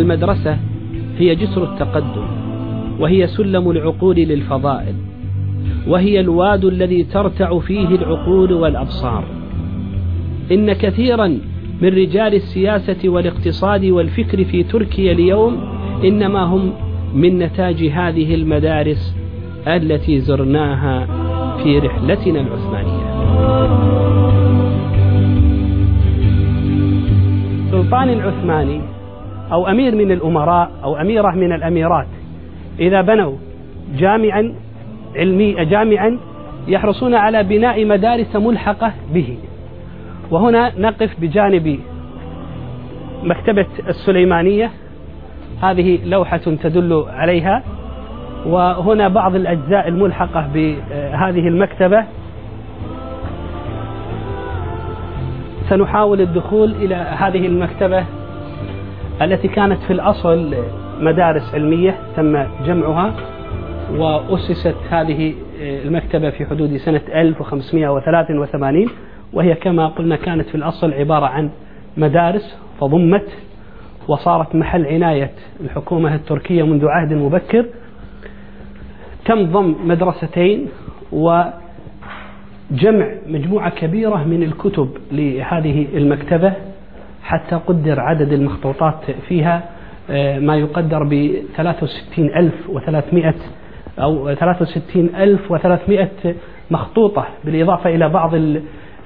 المدرسة هي جسر التقدم وهي سلم العقول للفضائل وهي الواد الذي ترتع فيه العقول والأبصار. إن كثيرا من رجال السياسة والاقتصاد والفكر في تركيا اليوم إنما هم من نتاج هذه المدارس التي زرناها في رحلتنا العثمانية. سلطان العثماني أو أمير من الأمراء أو أميرة من الأميرات. إذا بنوا جامعا علمي جامعا يحرصون على بناء مدارس ملحقة به. وهنا نقف بجانب مكتبة السليمانية. هذه لوحة تدل عليها. وهنا بعض الأجزاء الملحقة بهذه المكتبة. سنحاول الدخول إلى هذه المكتبة. التي كانت في الأصل مدارس علمية تم جمعها وأسست هذه المكتبة في حدود سنة 1583 وهي كما قلنا كانت في الأصل عبارة عن مدارس فضمت وصارت محل عناية الحكومة التركية منذ عهد مبكر. تم ضم مدرستين وجمع مجموعة كبيرة من الكتب لهذه المكتبة. حتى قدر عدد المخطوطات فيها آه، ما يقدر ب 63300 أو 63300 مخطوطة بالإضافة إلى بعض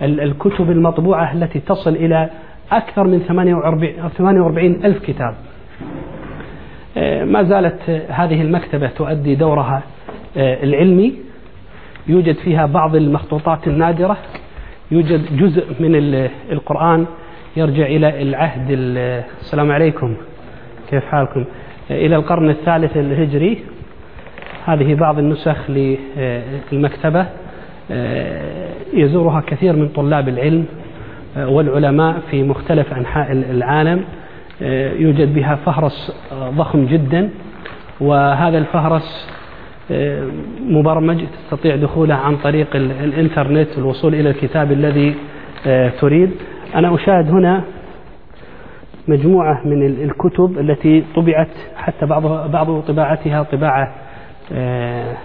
الكتب المطبوعة التي تصل إلى أكثر من 48 ألف كتاب. آه، ما زالت هذه المكتبة تؤدي دورها آه، العلمي. يوجد فيها بعض المخطوطات النادرة. يوجد جزء من القرآن يرجع إلى العهد السلام عليكم. كيف حالكم؟ آه، إلى القرن الثالث الهجري. هذه بعض النسخ للمكتبة. يزورها كثير من طلاب العلم والعلماء في مختلف أنحاء العالم. يوجد بها فهرس ضخم جدا. وهذا الفهرس مبرمج تستطيع دخوله عن طريق الإنترنت والوصول إلى الكتاب الذي تريد. أنا أشاهد هنا مجموعة من الكتب التي طبعت حتى بعض بعض طباعتها طباعة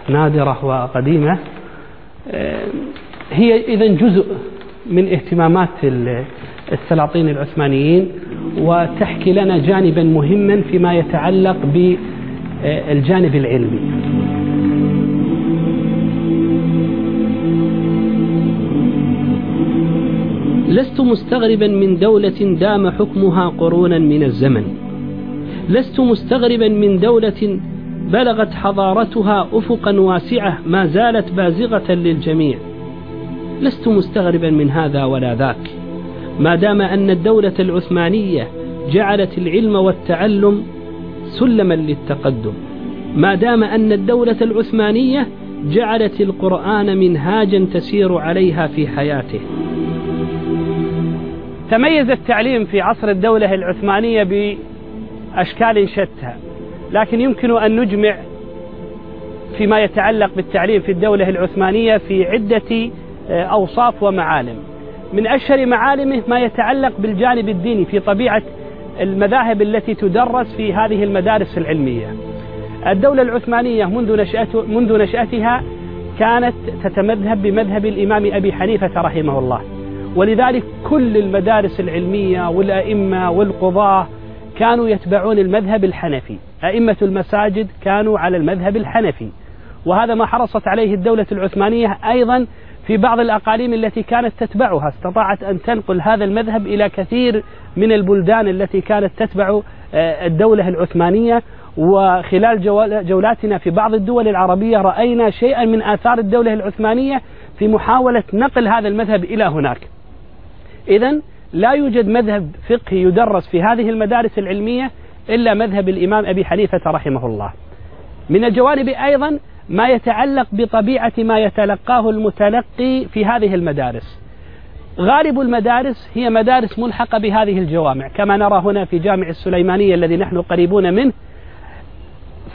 نادرة وقديمة. هي إذا جزء من اهتمامات السلاطين العثمانيين وتحكي لنا جانبا مهما فيما يتعلق بالجانب العلمي. لست مستغربا من دولة دام حكمها قرونا من الزمن. لست مستغربا من دولة بلغت حضارتها أفقا واسعة ما زالت بازغة للجميع. لست مستغربا من هذا ولا ذاك. ما دام أن الدولة العثمانية جعلت العلم والتعلم سلما للتقدم. ما دام أن الدولة العثمانية جعلت القرآن منهاجا تسير عليها في حياته. تميز التعليم في عصر الدولة العثمانية بأشكال شتى لكن يمكن أن نجمع فيما يتعلق بالتعليم في الدولة العثمانية في عدة آه، أوصاف ومعالم. من أشهر معالمه ما يتعلق بالجانب الديني في طبيعة المذاهب التي تدرس في هذه المدارس العلمية. الدولة العثمانية منذ نشأته منذ نشأتها كانت تتمذهب بمذهب الإمام أبي حنيفة رحمه الله. ولذلك كل المدارس العلمية والأئمة والقضاة كانوا يتبعون المذهب الحنفي. أئمة المساجد كانوا على المذهب الحنفي. وهذا ما حرصت عليه الدولة العثمانية أيضا في بعض الأقاليم التي كانت تتبعها. استطاعت أن تنقل هذا المذهب إلى كثير من البلدان التي كانت تتبع آه، الدولة العثمانية. وخلال جولاتنا في بعض الدول العربية رأينا شيئا من آثار الدولة العثمانية في محاولة نقل هذا المذهب إلى هناك. إذا لا يوجد مذهب فقهي يدرس في هذه المدارس العلمية إلا مذهب الإمام أبي حنيفة رحمه الله. من الجوانب أيضا ما يتعلق بطبيعة ما يتلقاه المتلقي في هذه المدارس. غالب المدارس هي مدارس ملحقة بهذه الجوامع كما نرى هنا في جامع السليمانية الذي نحن قريبون منه.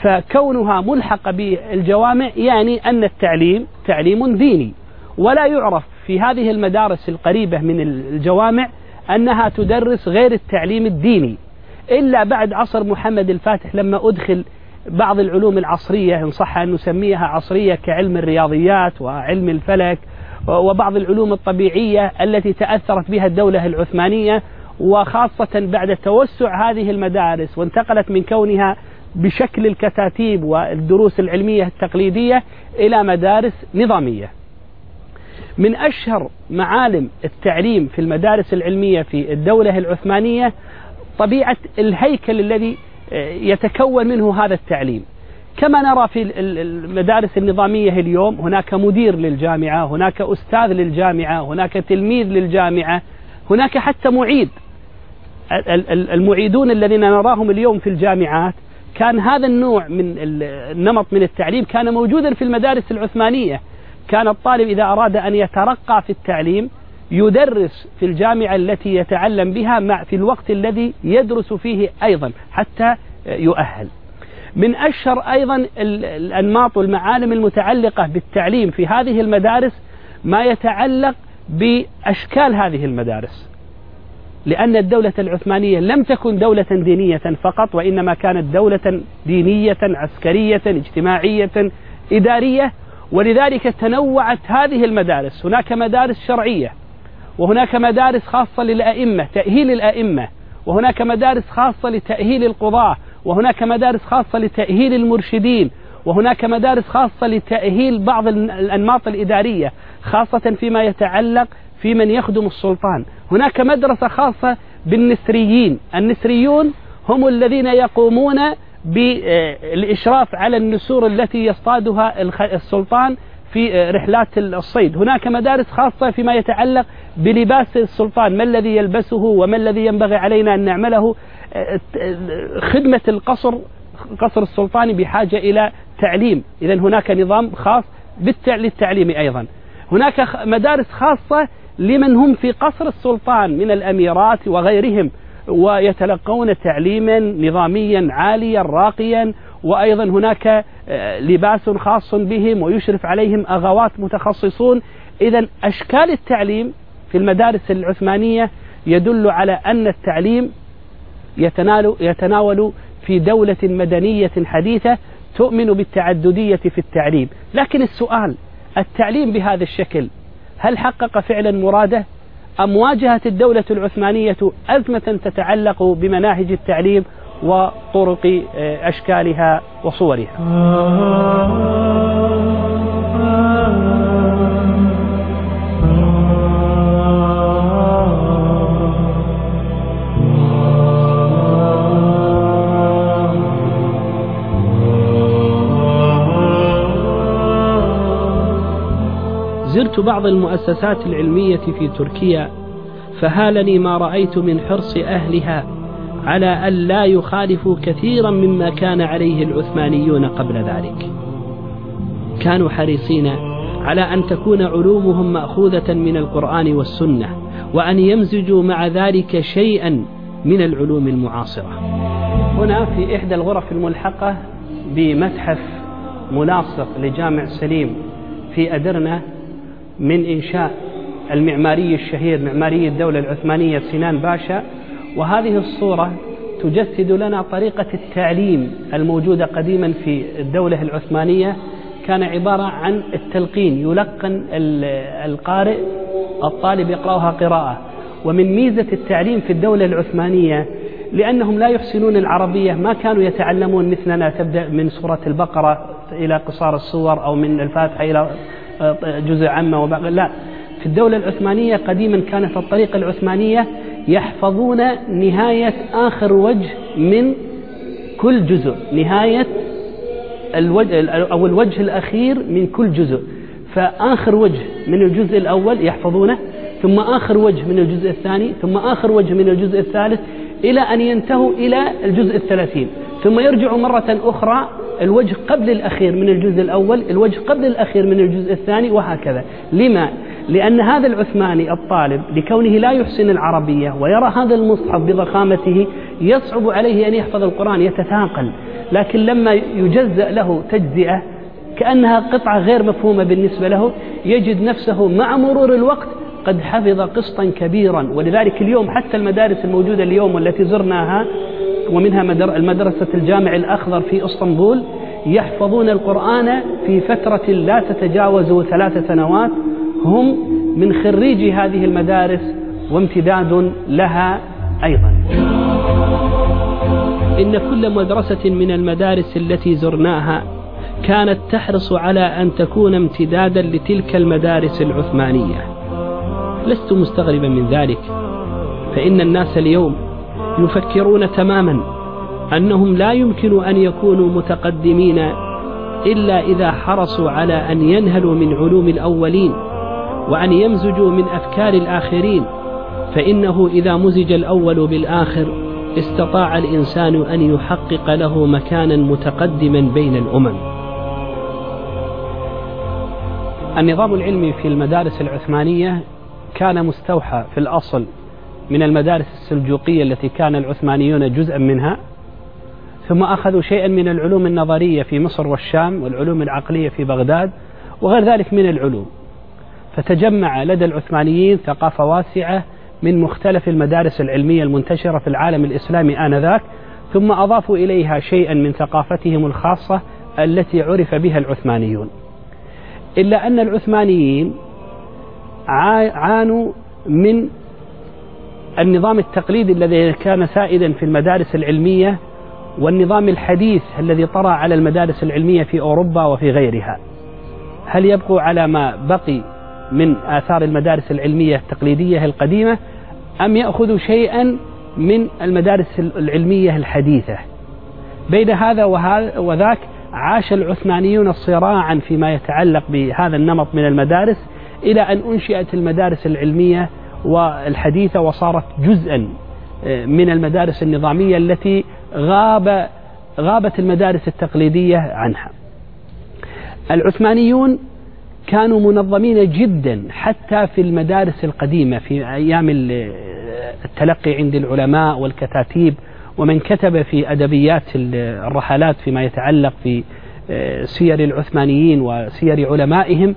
فكونها ملحقة بالجوامع يعني أن التعليم تعليم ديني. ولا يعرف في هذه المدارس القريبة من الجوامع أنها تدرس غير التعليم الديني إلا بعد عصر محمد الفاتح لما أدخل بعض العلوم العصرية إن صح أن نسميها عصرية كعلم الرياضيات وعلم الفلك وبعض العلوم الطبيعية التي تأثرت بها الدولة العثمانية وخاصة بعد توسع هذه المدارس وانتقلت من كونها بشكل الكتاتيب والدروس العلمية التقليدية إلى مدارس نظامية. من أشهر معالم التعليم في المدارس العلمية في الدولة العثمانية طبيعة الهيكل الذي آه، يتكون منه هذا التعليم. كما نرى في المدارس النظامية اليوم هناك مدير للجامعة هناك أستاذ للجامعة هناك تلميذ للجامعة هناك حتى معيد. المعيدون الذين نراهم اليوم في الجامعات كان هذا النوع من النمط من التعليم كان موجودا في المدارس العثمانية. كان الطالب إذا أراد أن يترقى في التعليم يدرس في الجامعة التي يتعلم بها مع في الوقت الذي يدرس فيه أيضا حتى يؤهل. من أشهر أيضا الأنماط والمعالم المتعلقة بالتعليم في هذه المدارس ما يتعلق بأشكال هذه المدارس. لأن الدولة العثمانية لم تكن دولة دينية فقط وإنما كانت دولة دينية عسكرية اجتماعية إدارية ولذلك تنوعت هذه المدارس. هناك مدارس شرعية وهناك مدارس خاصة للأئمة تأهيل الأئمة وهناك مدارس خاصة لتأهيل القضاة وهناك مدارس خاصة لتأهيل المرشدين وهناك مدارس خاصة لتأهيل بعض الأنماط الإدارية خاصة فيما يتعلق في من يخدم السلطان. هناك مدرسة خاصة بالنسريين. النسريون هم الذين يقومون بالإشراف على النسور التي يصطادها السلطان في رحلات الصيد. هناك مدارس خاصة فيما يتعلق بلباس السلطان. ما الذي يلبسه وما الذي ينبغي علينا أن نعمله؟ خدمة القصر قصر السلطاني بحاجة إلى تعليم. إذا هناك نظام خاص للتعليم أيضا. هناك مدارس خاصة لمن هم في قصر السلطان من الأميرات وغيرهم. ويتلقون تعليما نظاميا عاليا راقيا وأيضا هناك آه، لباس خاص بهم ويشرف عليهم أغوات متخصصون. إذا أشكال التعليم في المدارس العثمانية يدل على أن التعليم يتنال يتناول في دولة مدنية حديثة تؤمن بالتعددية في التعليم. لكن السؤال التعليم بهذا الشكل هل حقق فعلا مراده؟ أم واجهت الدولة العثمانية أزمة تتعلق بمناهج التعليم وطرق آه، أشكالها وصورها؟ زرت بعض المؤسسات العلمية في تركيا فهالني ما رأيت من حرص أهلها على أن لا يخالفوا كثيرا مما كان عليه العثمانيون قبل ذلك. كانوا حريصين على أن تكون علومهم مأخوذة من القرآن والسنة وأن يمزجوا مع ذلك شيئا من العلوم المعاصرة. هنا في إحدى الغرف الملحقة بمتحف مناصق لجامع سليم في أدرنة من إنشاء المعماري الشهير معماري الدولة العثمانية سنان باشا. وهذه الصورة تجسد لنا طريقة التعليم الموجودة قديما في الدولة العثمانية. كان عبارة عن التلقين يلقن القارئ الطالب يقرأها قراءة. ومن ميزة التعليم في الدولة العثمانية لأنهم لا يحسنون العربية ما كانوا يتعلمون مثلنا. تبدأ من سورة البقرة إلى قصار الصور أو من الفاتحة إلى جزء عامة وباقي. لا في الدولة العثمانية قديما كانت الطريقة العثمانية يحفظون نهاية آخر وجه من كل جزء نهاية الوجه أو الوجه الأخير من كل جزء. فآخر وجه من الجزء الأول يحفظونه ثم آخر وجه من الجزء الثاني ثم آخر وجه من الجزء الثالث إلى أن ينتهوا إلى الجزء الثلاثين. ثم يرجعوا مرة أخرى الوجه قبل الأخير من الجزء الأول الوجه قبل الأخير من الجزء الثاني وهكذا. لما؟ لأن هذا العثماني الطالب لكونه لا يحسن العربية ويرى هذا المصحف بضخامته يصعب عليه أن يحفظ القرآن يتثاقل. لكن لما يجزأ له تجزئة كأنها قطعة غير مفهومة بالنسبة له يجد نفسه مع مرور الوقت قد حفظ قسطا كبيرا. ولذلك اليوم حتى المدارس الموجودة اليوم والتي زرناها ومنها المدرسة الجامع الأخضر في إسطنبول يحفظون القرآن في فترة لا تتجاوز ثلاث سنوات. هم من خريجي هذه المدارس وامتداد لها أيضا. إن كل مدرسة من المدارس التي زرناها كانت تحرص على أن تكون امتدادا لتلك المدارس العثمانية. لست مستغربا من ذلك فإن الناس اليوم يفكرون تماما أنهم لا يمكن أن يكونوا متقدمين إلا إذا حرصوا على أن ينهلوا من علوم الأولين وأن يمزجوا من أفكار الآخرين فإنه إذا مزج الأول بالآخر استطاع الإنسان أن يحقق له مكانا متقدما بين الأمم. النظام العلمي في المدارس العثمانية كان مستوحى في الأصل من المدارس السلجوقية التي كان العثمانيون جزءا منها ثم أخذوا شيئا من العلوم النظرية في مصر والشام والعلوم العقلية في بغداد وغير ذلك من العلوم. فتجمع لدى العثمانيين ثقافة واسعة من مختلف المدارس العلمية المنتشرة في العالم الإسلامي آنذاك ثم أضافوا إليها شيئا من ثقافتهم الخاصة التي عرف بها العثمانيون. إلا أن العثمانيين عانوا من النظام التقليدي الذي كان سائدا في المدارس العلمية والنظام الحديث الذي طرأ على المدارس العلمية في أوروبا وفي غيرها. هل يبقوا على ما بقي من آثار المدارس العلمية التقليدية القديمة أم يأخذوا شيئا من المدارس العلمية الحديثة؟ بين هذا وذاك عاش العثمانيون صراعا فيما يتعلق بهذا النمط من المدارس إلى أن أنشئت المدارس العلمية والحديثة وصارت جزءا آه، من المدارس النظامية التي غاب غابت المدارس التقليدية عنها. العثمانيون كانوا منظمين جدا حتى في المدارس القديمة في أيام التلقي عند العلماء والكتاتيب ومن كتب في أدبيات الرحلات فيما يتعلق في آه، سير العثمانيين وسير علمائهم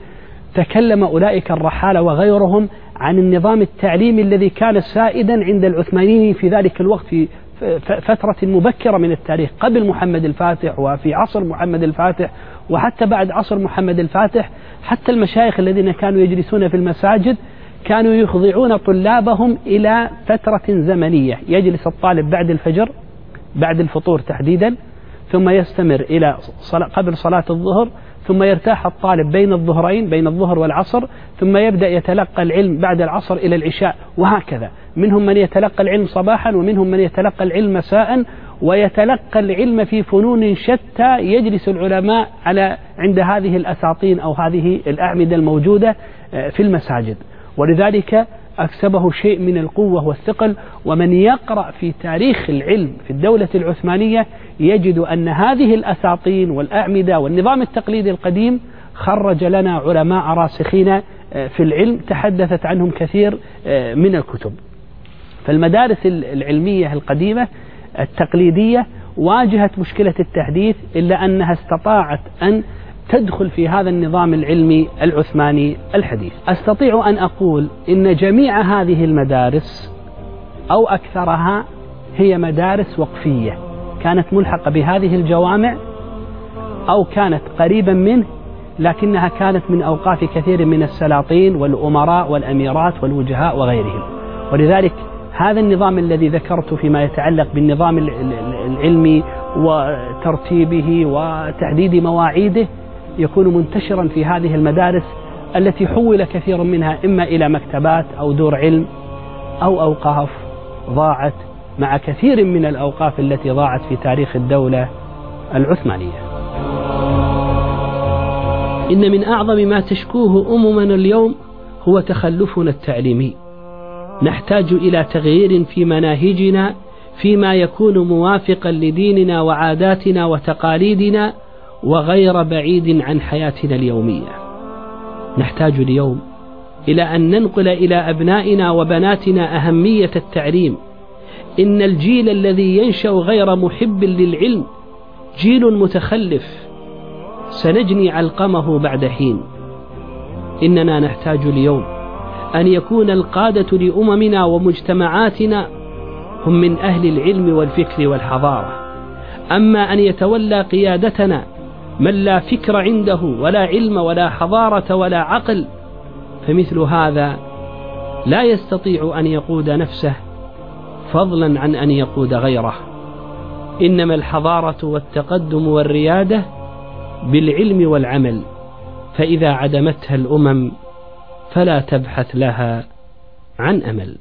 تكلم أولئك الرحالة وغيرهم عن النظام التعليمي الذي كان سائدا عند العثمانيين في ذلك الوقت في فترة مبكرة من التاريخ قبل محمد الفاتح وفي عصر محمد الفاتح وحتى بعد عصر محمد الفاتح حتى المشايخ الذين كانوا يجلسون في المساجد كانوا يخضعون طلابهم إلى فترة زمنية. يجلس الطالب بعد الفجر بعد الفطور تحديدا ثم يستمر إلى قبل صلاة الظهر ثم يرتاح الطالب بين الظهرين بين الظهر والعصر ثم يبدأ يتلقى العلم بعد العصر إلى العشاء وهكذا. منهم من يتلقى العلم صباحا ومنهم من يتلقى العلم مساء ويتلقى العلم في فنون شتى يجلس العلماء على عند هذه الأساطين أو هذه الأعمدة الموجودة آه، في المساجد. ولذلك أكسبه شيء من القوة والثقل ومن يقرأ في تاريخ العلم في الدولة العثمانية يجد أن هذه الأساطين والأعمدة والنظام التقليدي القديم خرج لنا علماء راسخين آه، في العلم تحدثت عنهم كثير آه، من الكتب. فالمدارس العلمية القديمة التقليدية واجهت مشكلة التحديث إلا أنها استطاعت أن تدخل في هذا النظام العلمي العثماني الحديث. أستطيع أن أقول إن جميع هذه المدارس أو أكثرها هي مدارس وقفية. كانت ملحقة بهذه الجوامع أو كانت قريبا منه لكنها كانت من أوقاف كثير من السلاطين والأمراء والأميرات والوجهاء وغيرهم. ولذلك هذا النظام الذي ذكرت فيما يتعلق بالنظام العلمي وترتيبه وتحديد مواعيده يكون منتشرا في هذه المدارس التي حول كثير منها إما إلى مكتبات أو دور علم أو أوقاف ضاعت مع كثير من الأوقاف التي ضاعت في تاريخ الدولة العثمانية. إن من أعظم ما تشكوه أممنا اليوم هو تخلفنا التعليمي. نحتاج إلى تغيير في مناهجنا فيما يكون موافقا لديننا وعاداتنا وتقاليدنا وغير بعيد عن حياتنا اليومية. نحتاج اليوم إلى أن ننقل إلى أبنائنا وبناتنا أهمية التعليم إن الجيل الذي ينشأ غير محب للعلم جيل متخلف. سنجني علقمه بعد حين. إننا نحتاج اليوم أن يكون القادة لأممنا ومجتمعاتنا هم من أهل العلم والفكر والحضارة. أما أن يتولى قيادتنا من لا فكر عنده ولا علم ولا حضارة ولا عقل فمثل هذا لا يستطيع أن يقود نفسه فضلا عن أن يقود غيره. إنما الحضارة والتقدم والريادة بالعلم والعمل فإذا عدمتها الأمم فلا تبحث لها عن أمل.